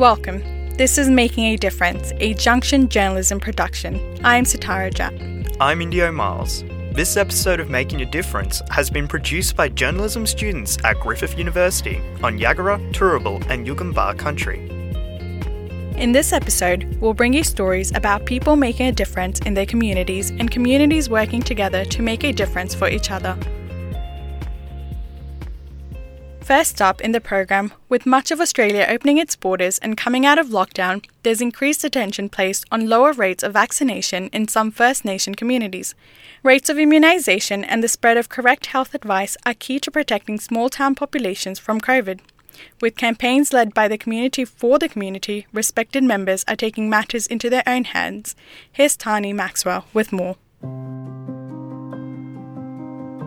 Welcome. This is Making a Difference, a Junction journalism production. I'm Sitara Jat. I'm Indio Miles. This episode of Making a Difference has been produced by journalism students at Griffith University on Yagara, Turrbal, and Yugambeh country. In this episode, we'll bring you stories about people making a difference in their communities and communities working together to make a difference for each other. First up in the program, with much of Australia opening its borders and coming out of lockdown, there's increased attention placed on lower rates of vaccination in some First Nation communities. Rates of immunisation and the spread of correct health advice are key to protecting small town populations from COVID. With campaigns led by the community for the community, respected members are taking matters into their own hands. Here's Tani Maxwell with more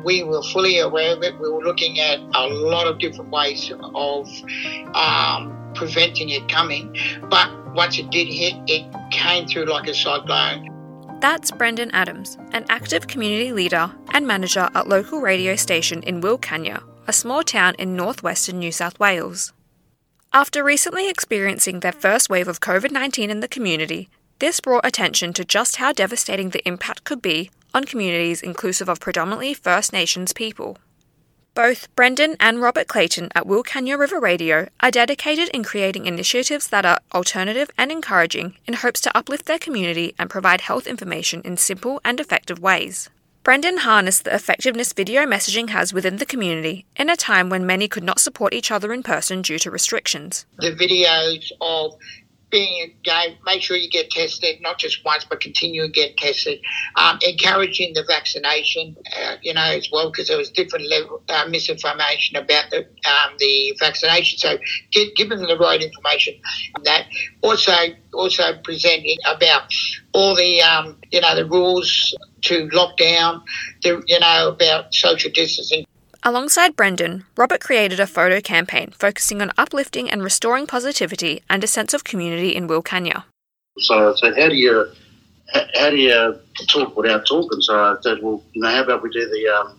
we were fully aware of it. We were looking at a lot of different ways of um, preventing it coming. But once it did hit, it came through like a cyclone. That's Brendan Adams, an active community leader and manager at local radio station in Wilcannia, a small town in northwestern New South Wales. After recently experiencing their first wave of COVID 19 in the community, this brought attention to just how devastating the impact could be on communities inclusive of predominantly First Nations people. Both Brendan and Robert Clayton at Wilcannia River Radio are dedicated in creating initiatives that are alternative and encouraging in hopes to uplift their community and provide health information in simple and effective ways. Brendan harnessed the effectiveness video messaging has within the community in a time when many could not support each other in person due to restrictions. The videos of being gay, make sure you get tested, not just once, but continue to get tested. Um, encouraging the vaccination, uh, you know, as well, because there was different level uh, misinformation about the um, the vaccination. So, get, give them the right information. On that also also presenting about all the um, you know the rules to lockdown, the you know about social distancing. Alongside Brendan, Robert created a photo campaign focusing on uplifting and restoring positivity and a sense of community in Wilcannia. So I said, how do you how do you talk without talking? So I said, well, you know, how about we do the um,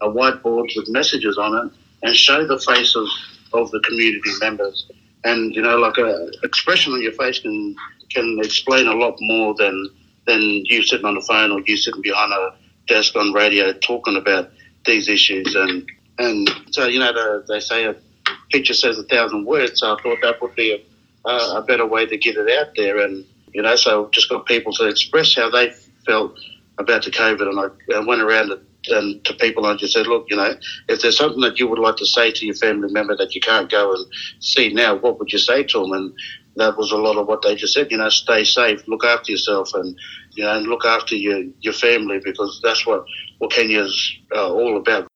a whiteboard with messages on it and show the faces of the community members. And you know, like a expression on your face can can explain a lot more than than you sitting on the phone or you sitting behind a desk on radio talking about these issues. And and so you know the, they say a picture says a thousand words. So I thought that would be a, a better way to get it out there. And you know, so just got people to express how they felt about the COVID. And I, I went around and to people and I just said, look, you know, if there's something that you would like to say to your family member that you can't go and see now, what would you say to them? And that was a lot of what they just said. You know, stay safe, look after yourself, and you know, and look after your your family because that's what Wilcannia's uh, all about.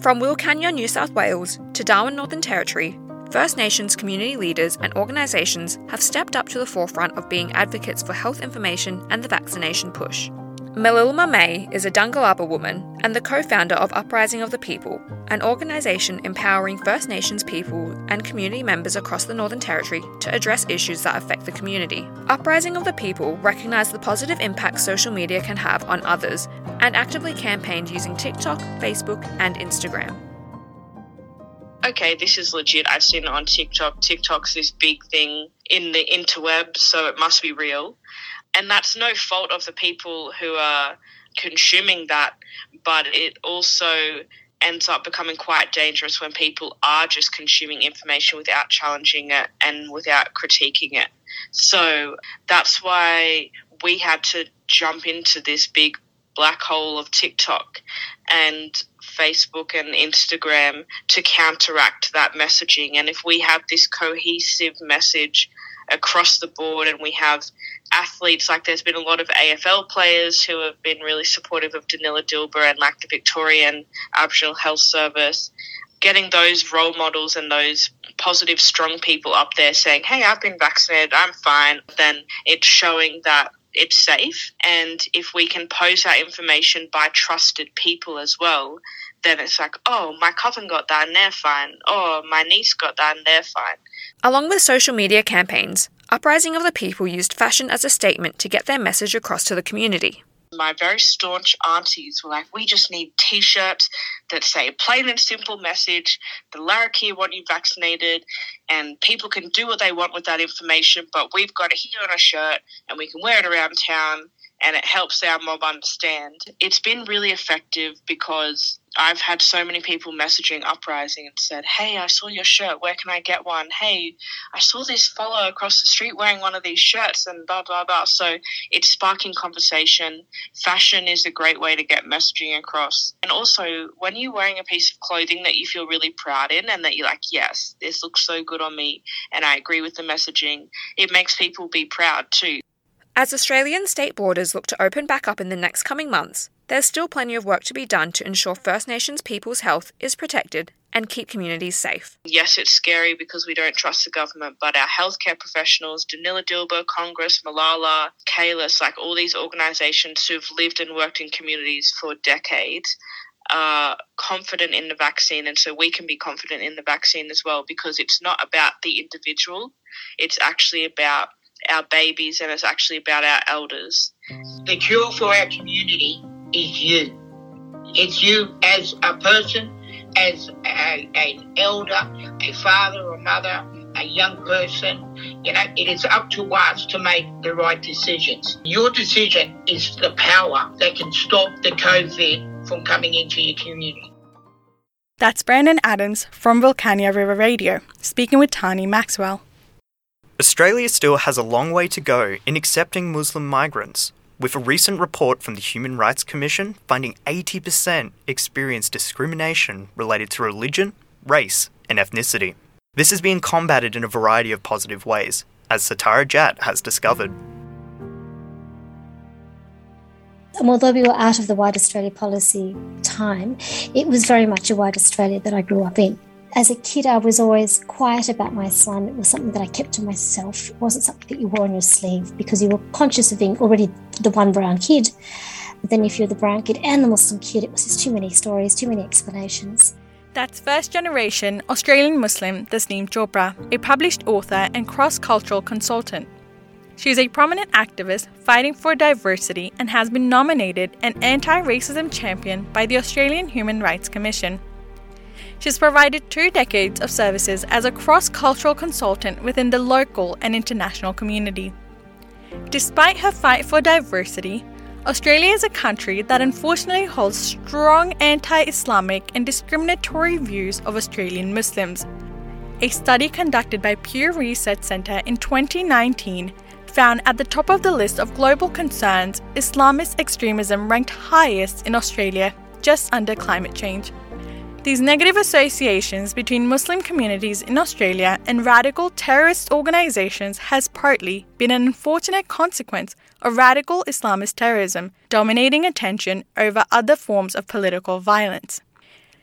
From Wilcannia, New South Wales, to Darwin, Northern Territory, First Nations community leaders and organisations have stepped up to the forefront of being advocates for health information and the vaccination push. Mililma May is a Dungalaba woman and the co founder of Uprising of the People, an organisation empowering First Nations people and community members across the Northern Territory to address issues that affect the community. Uprising of the People recognise the positive impact social media can have on others and actively campaigned using TikTok, Facebook, and Instagram. Okay, this is legit. I've seen it on TikTok. TikTok's this big thing in the interweb, so it must be real and that's no fault of the people who are consuming that, but it also ends up becoming quite dangerous when people are just consuming information without challenging it and without critiquing it. So that's why we had to jump into this big black hole of TikTok and Facebook and Instagram to counteract that messaging. And if we have this cohesive message across the board and we have athletes like there's been a lot of AFL players who have been really supportive of Danila Dilba and like the Victorian Aboriginal Health Service. Getting those role models and those positive strong people up there saying hey I've been vaccinated I'm fine then it's showing that it's safe. And if we can post that information by trusted people as well then it's like, oh, my cousin got that and they're fine. Oh, my niece got that and they're fine. Along with social media campaigns, Uprising of the People used fashion as a statement to get their message across to the community. My very staunch aunties were like, we just need t shirts that say plain and simple message the Larrakia want you vaccinated, and people can do what they want with that information, but we've got it here on a shirt and we can wear it around town and it helps our mob understand. It's been really effective because I've had so many people messaging Uprising and said, Hey, I saw your shirt. Where can I get one? Hey, I saw this fellow across the street wearing one of these shirts and blah, blah, blah. So it's sparking conversation. Fashion is a great way to get messaging across. And also, when you're wearing a piece of clothing that you feel really proud in and that you're like, Yes, this looks so good on me, and I agree with the messaging, it makes people be proud too. As Australian state borders look to open back up in the next coming months, there's still plenty of work to be done to ensure First Nations people's health is protected and keep communities safe. Yes, it's scary because we don't trust the government, but our healthcare professionals, Danila Dilba, Congress, Malala, Kalis, like all these organisations who've lived and worked in communities for decades, are confident in the vaccine, and so we can be confident in the vaccine as well because it's not about the individual, it's actually about our babies and it's actually about our elders. The cure for our community is you. It's you as a person, as a, an elder, a father or mother, a young person. You know, it is up to us to make the right decisions. Your decision is the power that can stop the COVID from coming into your community. That's Brendan Adams from Wilcannia River Radio, speaking with Tani Maxwell. Australia still has a long way to go in accepting Muslim migrants, with a recent report from the Human Rights Commission finding 80% experience discrimination related to religion, race, and ethnicity. This is being combated in a variety of positive ways, as Satara Jat has discovered. And although we were out of the White Australia policy time, it was very much a White Australia that I grew up in as a kid, I was always quiet about my Islam. It was something that I kept to myself. It wasn't something that you wore on your sleeve because you were conscious of being already the one brown kid. But then, if you're the brown kid and the Muslim kid, it was just too many stories, too many explanations. That's first generation Australian Muslim Tasneem Chopra, a published author and cross cultural consultant. She is a prominent activist fighting for diversity and has been nominated an anti racism champion by the Australian Human Rights Commission. She's provided two decades of services as a cross cultural consultant within the local and international community. Despite her fight for diversity, Australia is a country that unfortunately holds strong anti Islamic and discriminatory views of Australian Muslims. A study conducted by Pew Research Centre in 2019 found at the top of the list of global concerns, Islamist extremism ranked highest in Australia, just under climate change. These negative associations between Muslim communities in Australia and radical terrorist organisations has partly been an unfortunate consequence of radical Islamist terrorism dominating attention over other forms of political violence.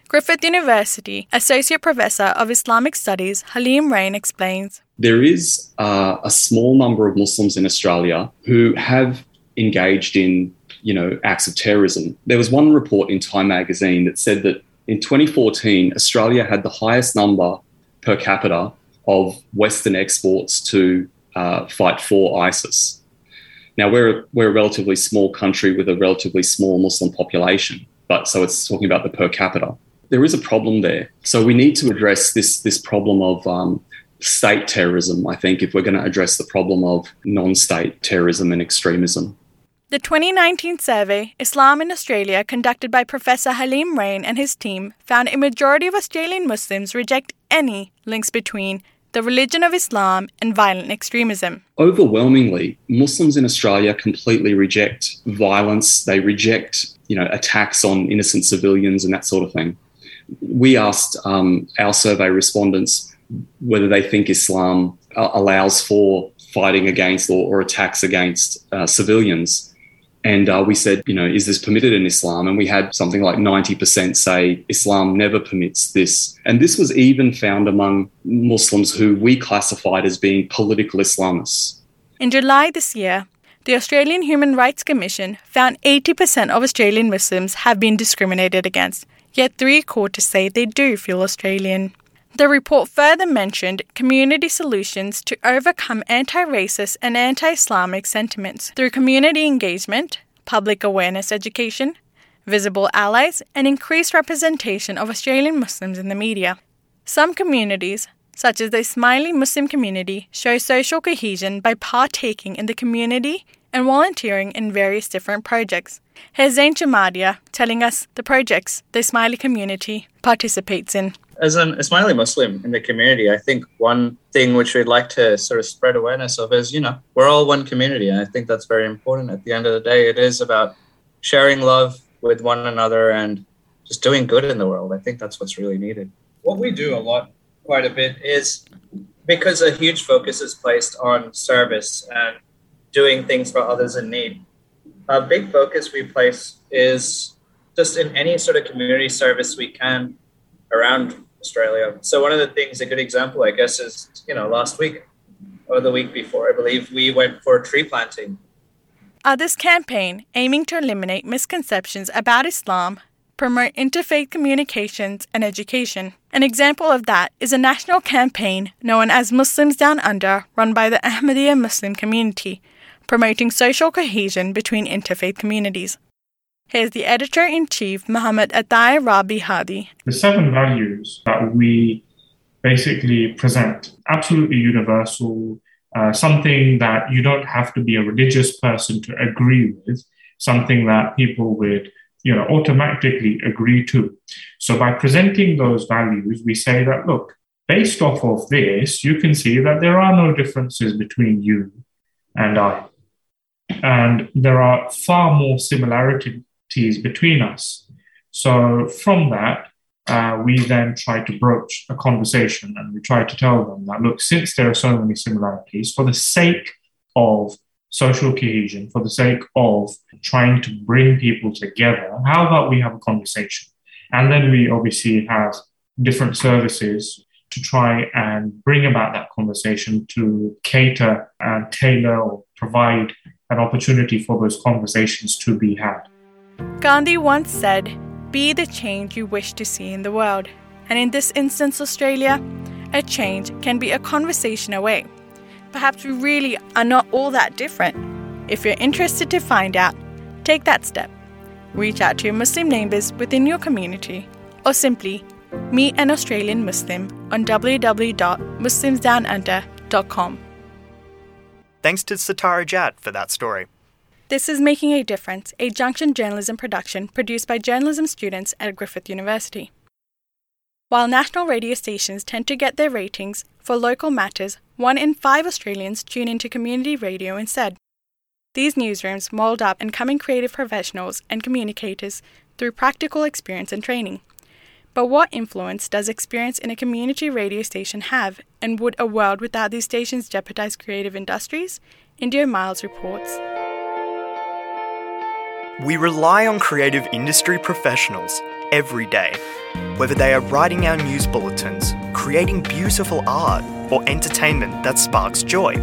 Griffith University Associate Professor of Islamic Studies Halim Rane explains There is uh, a small number of Muslims in Australia who have engaged in you know acts of terrorism. There was one report in Time magazine that said that in 2014, Australia had the highest number per capita of Western exports to uh, fight for ISIS. Now, we're, we're a relatively small country with a relatively small Muslim population, but so it's talking about the per capita. There is a problem there. So we need to address this, this problem of um, state terrorism, I think, if we're going to address the problem of non state terrorism and extremism. The 2019 survey, Islam in Australia, conducted by Professor Halim Rane and his team, found a majority of Australian Muslims reject any links between the religion of Islam and violent extremism. Overwhelmingly, Muslims in Australia completely reject violence. They reject, you know, attacks on innocent civilians and that sort of thing. We asked um, our survey respondents whether they think Islam uh, allows for fighting against or, or attacks against uh, civilians and uh, we said, you know, is this permitted in Islam? And we had something like 90% say Islam never permits this. And this was even found among Muslims who we classified as being political Islamists. In July this year, the Australian Human Rights Commission found 80% of Australian Muslims have been discriminated against, yet three quarters say they do feel Australian. The report further mentioned community solutions to overcome anti racist and anti Islamic sentiments through community engagement, public awareness education, visible allies, and increased representation of Australian Muslims in the media. Some communities, such as the Ismaili Muslim community, show social cohesion by partaking in the community and volunteering in various different projects. Here's Zain Jamadia telling us the projects the Ismaili community participates in. As an Ismaili Muslim in the community, I think one thing which we'd like to sort of spread awareness of is, you know, we're all one community. And I think that's very important. At the end of the day, it is about sharing love with one another and just doing good in the world. I think that's what's really needed. What we do a lot, quite a bit, is because a huge focus is placed on service and doing things for others in need. A big focus we place is just in any sort of community service we can around Australia. So one of the things, a good example, I guess, is you know last week or the week before, I believe we went for tree planting. Uh, this campaign, aiming to eliminate misconceptions about Islam, promote interfaith communications and education. An example of that is a national campaign known as Muslims Down Under, run by the Ahmadiyya Muslim community, promoting social cohesion between interfaith communities. Here's the editor in chief, Muhammad Atai Rabi Hadi. The seven values that we basically present, absolutely universal, uh, something that you don't have to be a religious person to agree with, something that people would you know automatically agree to. So by presenting those values, we say that look, based off of this, you can see that there are no differences between you and I. And there are far more similarities between us. So from that, uh, we then try to broach a conversation and we try to tell them that look, since there are so many similarities, for the sake of social cohesion, for the sake of trying to bring people together, how about we have a conversation? And then we obviously have different services to try and bring about that conversation to cater and tailor or provide an opportunity for those conversations to be had. Gandhi once said, Be the change you wish to see in the world. And in this instance, Australia, a change can be a conversation away. Perhaps we really are not all that different. If you're interested to find out, take that step. Reach out to your Muslim neighbours within your community or simply meet an Australian Muslim on www.muslimsdownunder.com. Thanks to Satara Jad for that story. This is Making a Difference, a Junction journalism production produced by journalism students at Griffith University. While national radio stations tend to get their ratings for local matters, one in five Australians tune into community radio instead. These newsrooms mould up and incoming creative professionals and communicators through practical experience and training. But what influence does experience in a community radio station have, and would a world without these stations jeopardize creative industries? India Miles reports. We rely on creative industry professionals every day, whether they are writing our news bulletins, creating beautiful art, or entertainment that sparks joy.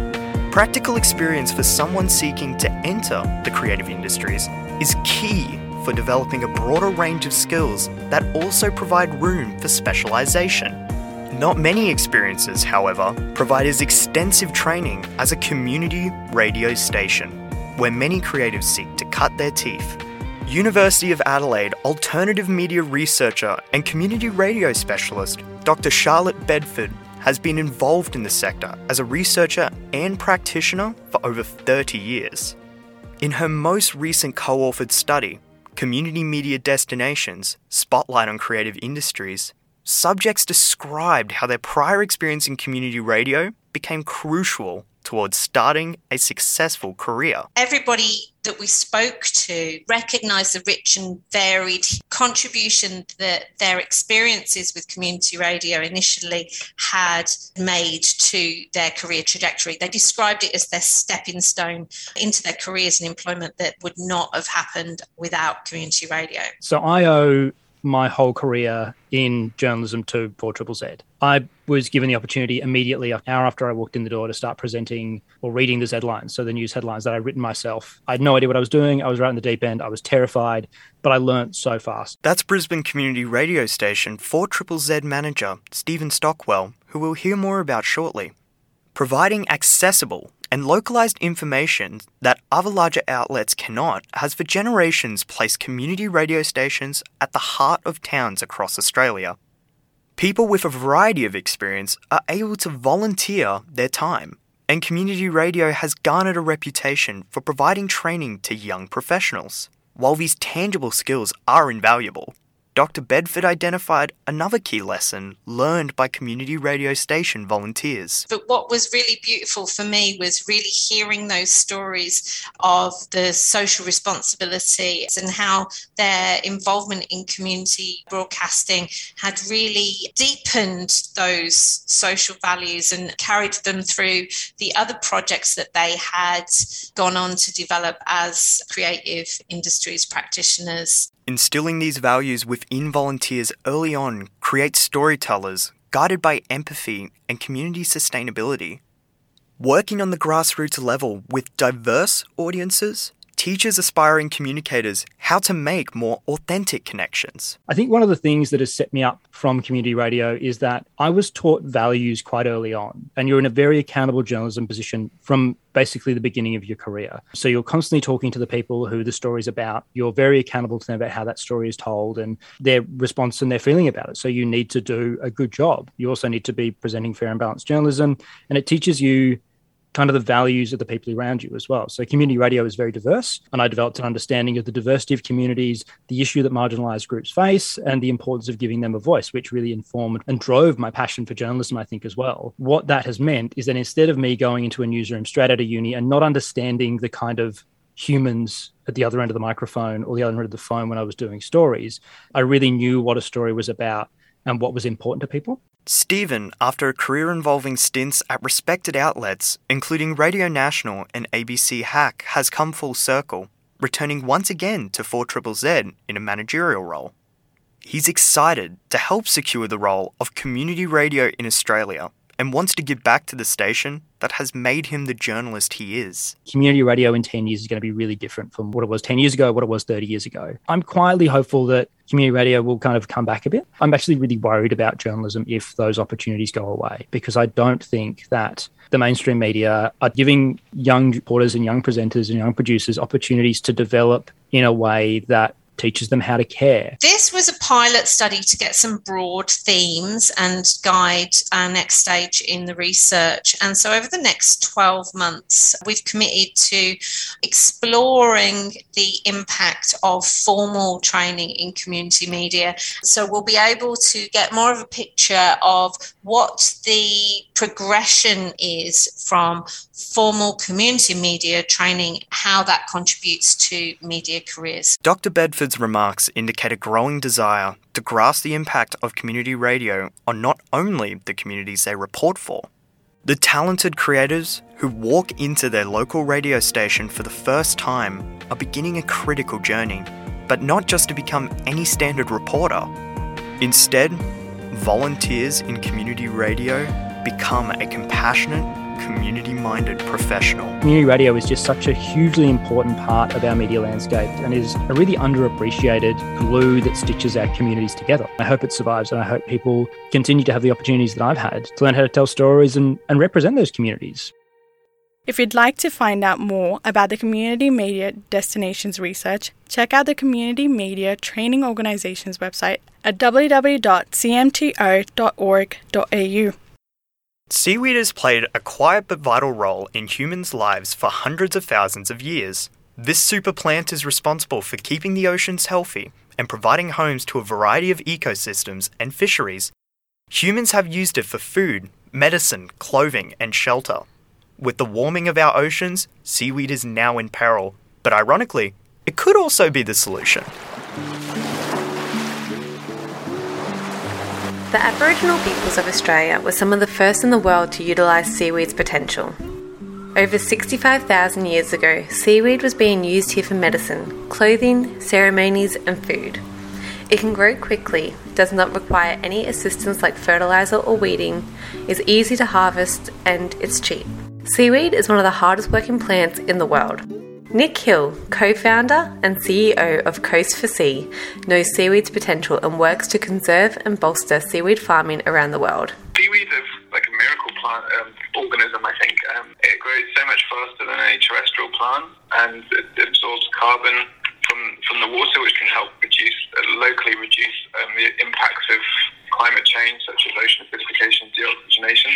Practical experience for someone seeking to enter the creative industries is key for developing a broader range of skills that also provide room for specialization. Not many experiences, however, provide as extensive training as a community radio station, where many creatives seek to cut their teeth. University of Adelaide alternative media researcher and community radio specialist Dr. Charlotte Bedford has been involved in the sector as a researcher and practitioner for over 30 years. In her most recent co authored study, Community Media Destinations Spotlight on Creative Industries, subjects described how their prior experience in community radio became crucial towards starting a successful career. Everybody that we spoke to recognized the rich and varied contribution that their experiences with community radio initially had made to their career trajectory. They described it as their stepping stone into their careers and employment that would not have happened without community radio. So I owe my whole career in journalism to 4 Triple Z. I was given the opportunity immediately, an hour after I walked in the door, to start presenting or reading the Z lines, so the news headlines that I'd written myself. I had no idea what I was doing. I was right in the deep end. I was terrified, but I learnt so fast. That's Brisbane Community Radio Station 4 Triple Z manager Stephen Stockwell, who we'll hear more about shortly. Providing accessible and localised information that other larger outlets cannot has for generations placed community radio stations at the heart of towns across Australia. People with a variety of experience are able to volunteer their time, and community radio has garnered a reputation for providing training to young professionals. While these tangible skills are invaluable, Dr. Bedford identified another key lesson learned by community radio station volunteers. But what was really beautiful for me was really hearing those stories of the social responsibility and how their involvement in community broadcasting had really deepened those social values and carried them through the other projects that they had gone on to develop as creative industries practitioners. Instilling these values within volunteers early on creates storytellers guided by empathy and community sustainability. Working on the grassroots level with diverse audiences teaches aspiring communicators how to make more authentic connections. I think one of the things that has set me up from community radio is that I was taught values quite early on, and you're in a very accountable journalism position from basically the beginning of your career. So you're constantly talking to the people who the story's about. You're very accountable to them about how that story is told and their response and their feeling about it. So you need to do a good job. You also need to be presenting fair and balanced journalism, and it teaches you kind of the values of the people around you as well. So community radio is very diverse, and I developed an understanding of the diversity of communities, the issue that marginalized groups face, and the importance of giving them a voice, which really informed and drove my passion for journalism, I think, as well. What that has meant is that instead of me going into a newsroom straight out of uni and not understanding the kind of humans at the other end of the microphone or the other end of the phone when I was doing stories, I really knew what a story was about and what was important to people. Stephen, after a career involving stints at respected outlets, including Radio National and ABC Hack, has come full circle, returning once again to 4ZZZ in a managerial role. He's excited to help secure the role of community radio in Australia and wants to give back to the station that has made him the journalist he is. Community radio in 10 years is going to be really different from what it was 10 years ago, what it was 30 years ago. I'm quietly hopeful that community radio will kind of come back a bit. I'm actually really worried about journalism if those opportunities go away because I don't think that the mainstream media are giving young reporters and young presenters and young producers opportunities to develop in a way that teaches them how to care. This was a pilot study to get some broad themes and guide our next stage in the research. And so, over the next 12 months, we've committed to exploring the impact of formal training in community media. So, we'll be able to get more of a picture of what the progression is from formal community media training, how that contributes to media careers. Dr. Bedford's remarks indicate a growing desire to grasp the impact of community radio on not only the communities they report for, the talented creators who walk into their local radio station for the first time are beginning a critical journey, but not just to become any standard reporter. Instead, volunteers in community radio become a compassionate, community minded professional. Community radio is just such a hugely important part of our media landscape and is a really underappreciated glue that stitches our communities together. I hope it survives and I hope people continue to have the opportunities that I've had to learn how to tell stories and, and represent those communities. If you'd like to find out more about the Community Media Destinations research, check out the Community Media Training Organisation's website at www.cmto.org.au. Seaweed has played a quiet but vital role in humans' lives for hundreds of thousands of years. This super plant is responsible for keeping the oceans healthy and providing homes to a variety of ecosystems and fisheries. Humans have used it for food, medicine, clothing, and shelter. With the warming of our oceans, seaweed is now in peril, but ironically, it could also be the solution. The Aboriginal peoples of Australia were some of the first in the world to utilise seaweed's potential. Over 65,000 years ago, seaweed was being used here for medicine, clothing, ceremonies, and food. It can grow quickly, does not require any assistance like fertiliser or weeding, is easy to harvest, and it's cheap. Seaweed is one of the hardest working plants in the world. Nick Hill, co founder and CEO of Coast 4C, knows seaweed's potential and works to conserve and bolster seaweed farming around the world. Seaweed is like a miracle plant um, organism, I think. Um, it grows so much faster than a terrestrial plant, and it absorbs carbon from from the water, which can help reduce uh, locally reduce um, the impacts of climate change, such as ocean acidification, deoxygenation,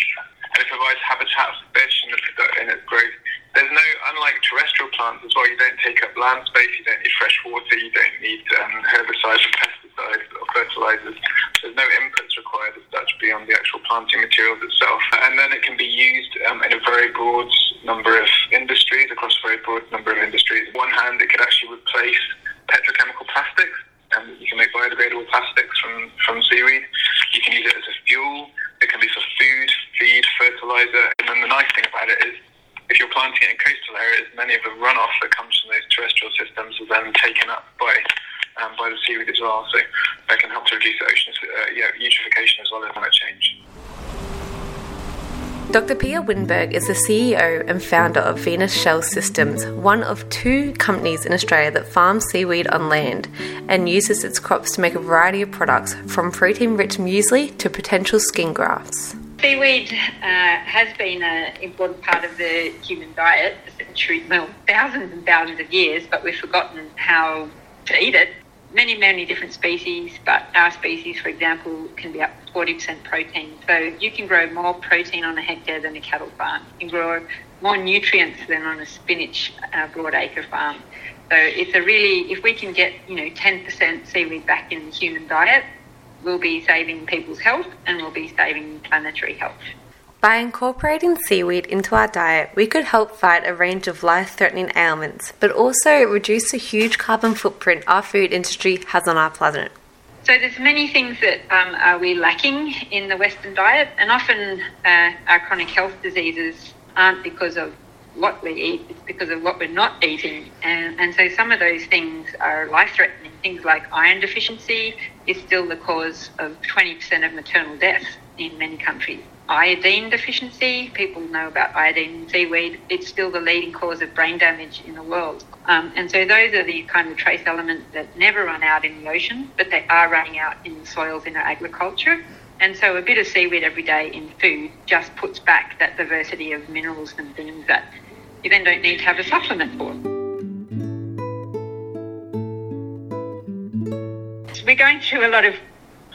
and it provides habitat for fish in, the, in its growth. There's no, unlike terrestrial plants as well, you don't take up land space, you don't need fresh water, you don't need um, herbicides and pesticides or fertilizers. There's no inputs required as such beyond the actual planting materials itself. And then it can be used um, in a very broad number of industries, across a very broad number of industries. On one hand, it could actually replace petrochemical plastics. and you can make biodegradable plastics from, from seaweed. You can use it as a fuel. It can be for food, feed, fertilizer. And then the nice thing about it is if you're planting it in coastal areas, many of the runoff that comes from those terrestrial systems is then taken up by um, by the seaweed as well. So that can help to reduce the ocean uh, yeah, eutrophication as well as climate change. Dr. Pia Winberg is the CEO and founder of Venus Shell Systems, one of two companies in Australia that farms seaweed on land and uses its crops to make a variety of products from protein rich muesli to potential skin grafts. Seaweed uh, has been an important part of the human diet for centuries, well, thousands and thousands of years, but we've forgotten how to eat it many, many different species, but our species, for example, can be up to 40% protein. So you can grow more protein on a hectare than a cattle farm. You can grow more nutrients than on a spinach uh, broadacre farm. So it's a really, if we can get, you know, 10% seaweed back in the human diet, we'll be saving people's health and we'll be saving planetary health. By incorporating seaweed into our diet, we could help fight a range of life threatening ailments, but also reduce the huge carbon footprint our food industry has on our planet. So there's many things that um, are we lacking in the Western diet, and often uh, our chronic health diseases aren't because of what we eat, it's because of what we're not eating. And, and so some of those things are life threatening. Things like iron deficiency is still the cause of 20% of maternal death in many countries iodine deficiency. People know about iodine in seaweed. It's still the leading cause of brain damage in the world. Um, and so those are the kind of trace elements that never run out in the ocean, but they are running out in the soils in our agriculture. And so a bit of seaweed every day in food just puts back that diversity of minerals and things that you then don't need to have a supplement for. So we're going through a lot of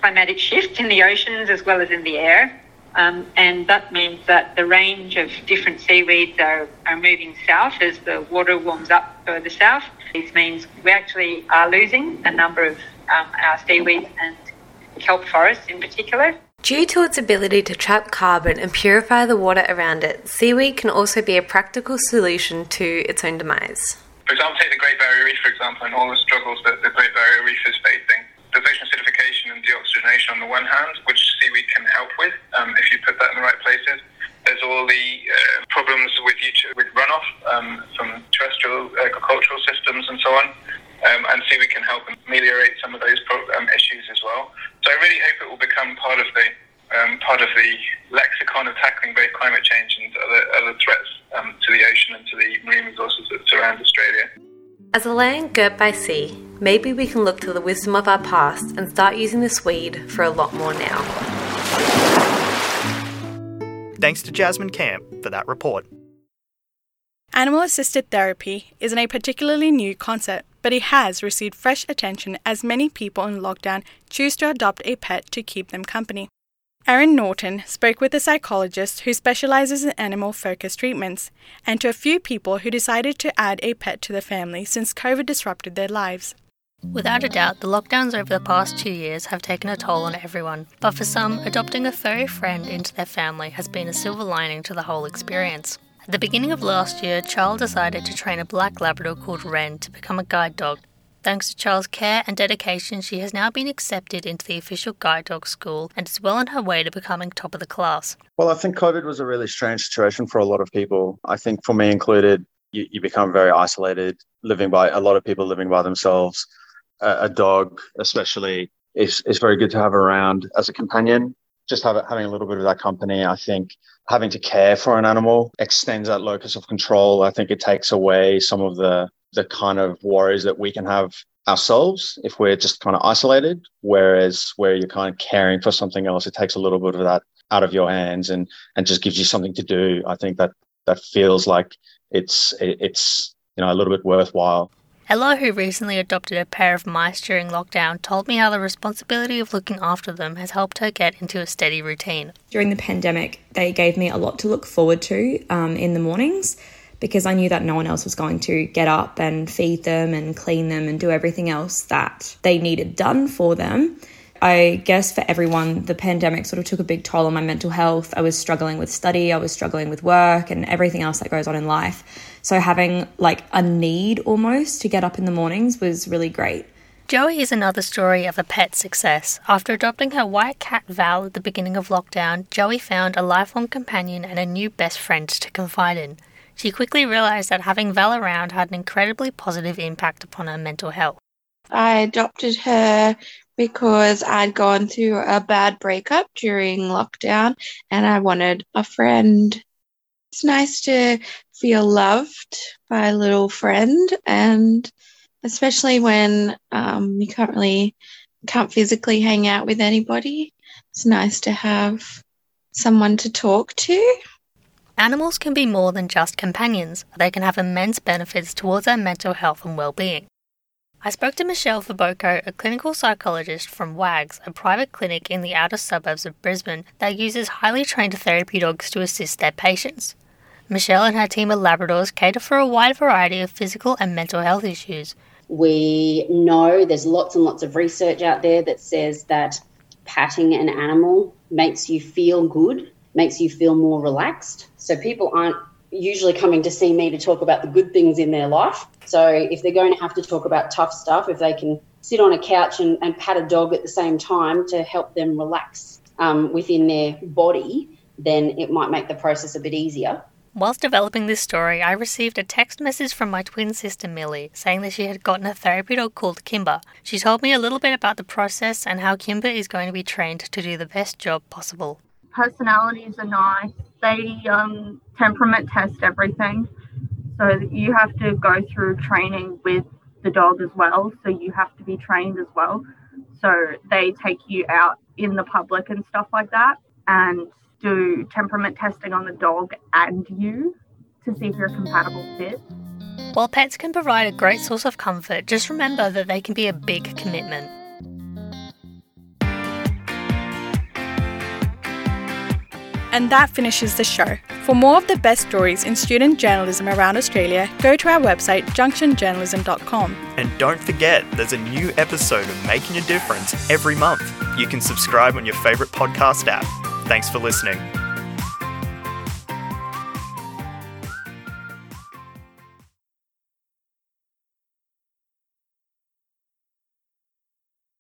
climatic shift in the oceans as well as in the air. Um, and that means that the range of different seaweeds are, are moving south as the water warms up further south. This means we actually are losing a number of um, our seaweeds and kelp forests in particular. Due to its ability to trap carbon and purify the water around it, seaweed can also be a practical solution to its own demise. For example, take the Great Barrier Reef, for example, and all the struggles that the Great Barrier Reef is facing. Ocean acidification and deoxygenation on the one hand, which seaweed can help with um, if you put that in the right places. There's all the uh, problems with with runoff um, from terrestrial agricultural systems and so on. Um, and seaweed can help ameliorate some of those pro- um, issues as well. So I really hope it will become part of the um, part of the lexicon of tackling both climate change and other, other threats um, to the ocean and to the marine resources that surround Australia. As a land girt by sea, maybe we can look to the wisdom of our past and start using this weed for a lot more now. Thanks to Jasmine Camp for that report. Animal assisted therapy isn't a particularly new concept, but it has received fresh attention as many people in lockdown choose to adopt a pet to keep them company. Erin Norton spoke with a psychologist who specializes in animal focused treatments and to a few people who decided to add a pet to the family since COVID disrupted their lives. Without a doubt, the lockdowns over the past two years have taken a toll on everyone, but for some, adopting a furry friend into their family has been a silver lining to the whole experience. At the beginning of last year, Charles decided to train a black Labrador called Ren to become a guide dog. Thanks to Charles' care and dedication, she has now been accepted into the official guide dog school and is well on her way to becoming top of the class. Well, I think COVID was a really strange situation for a lot of people. I think for me included, you, you become very isolated, living by a lot of people living by themselves a, dog, especially, is, is very good to have around as a companion. Just have, having a little bit of that company, I think having to care for an animal extends that locus of control. I think it takes away some of the the kind of worries that we can have ourselves if we're just kind of isolated. Whereas where you're kind of caring for something else, it takes a little bit of that out of your hands and and just gives you something to do. I think that that feels like it's it's you know a little bit worthwhile. Ella, who recently adopted a pair of mice during lockdown, told me how the responsibility of looking after them has helped her get into a steady routine. During the pandemic, they gave me a lot to look forward to um, in the mornings because I knew that no one else was going to get up and feed them and clean them and do everything else that they needed done for them. I guess for everyone, the pandemic sort of took a big toll on my mental health. I was struggling with study, I was struggling with work, and everything else that goes on in life. So, having like a need almost to get up in the mornings was really great. Joey is another story of a pet success. After adopting her white cat Val at the beginning of lockdown, Joey found a lifelong companion and a new best friend to confide in. She quickly realised that having Val around had an incredibly positive impact upon her mental health. I adopted her because I'd gone through a bad breakup during lockdown and I wanted a friend. It's nice to feel loved by a little friend, and especially when um, you can't really can't physically hang out with anybody. It's nice to have someone to talk to. Animals can be more than just companions. They can have immense benefits towards our mental health and well-being. I spoke to Michelle Faboko, a clinical psychologist from WAGS, a private clinic in the outer suburbs of Brisbane that uses highly trained therapy dogs to assist their patients. Michelle and her team of Labradors cater for a wide variety of physical and mental health issues. We know there's lots and lots of research out there that says that patting an animal makes you feel good, makes you feel more relaxed. So people aren't usually coming to see me to talk about the good things in their life. So if they're going to have to talk about tough stuff, if they can sit on a couch and, and pat a dog at the same time to help them relax um, within their body, then it might make the process a bit easier. Whilst developing this story, I received a text message from my twin sister Millie saying that she had gotten a therapy dog called Kimber. She told me a little bit about the process and how Kimber is going to be trained to do the best job possible. Personalities are nice. They um, temperament test everything. So you have to go through training with the dog as well. So you have to be trained as well. So they take you out in the public and stuff like that and do temperament testing on the dog and you to see if you're a compatible fit. While pets can provide a great source of comfort, just remember that they can be a big commitment. And that finishes the show. For more of the best stories in student journalism around Australia, go to our website junctionjournalism.com. And don't forget, there's a new episode of Making a Difference every month. You can subscribe on your favourite podcast app. Thanks for listening.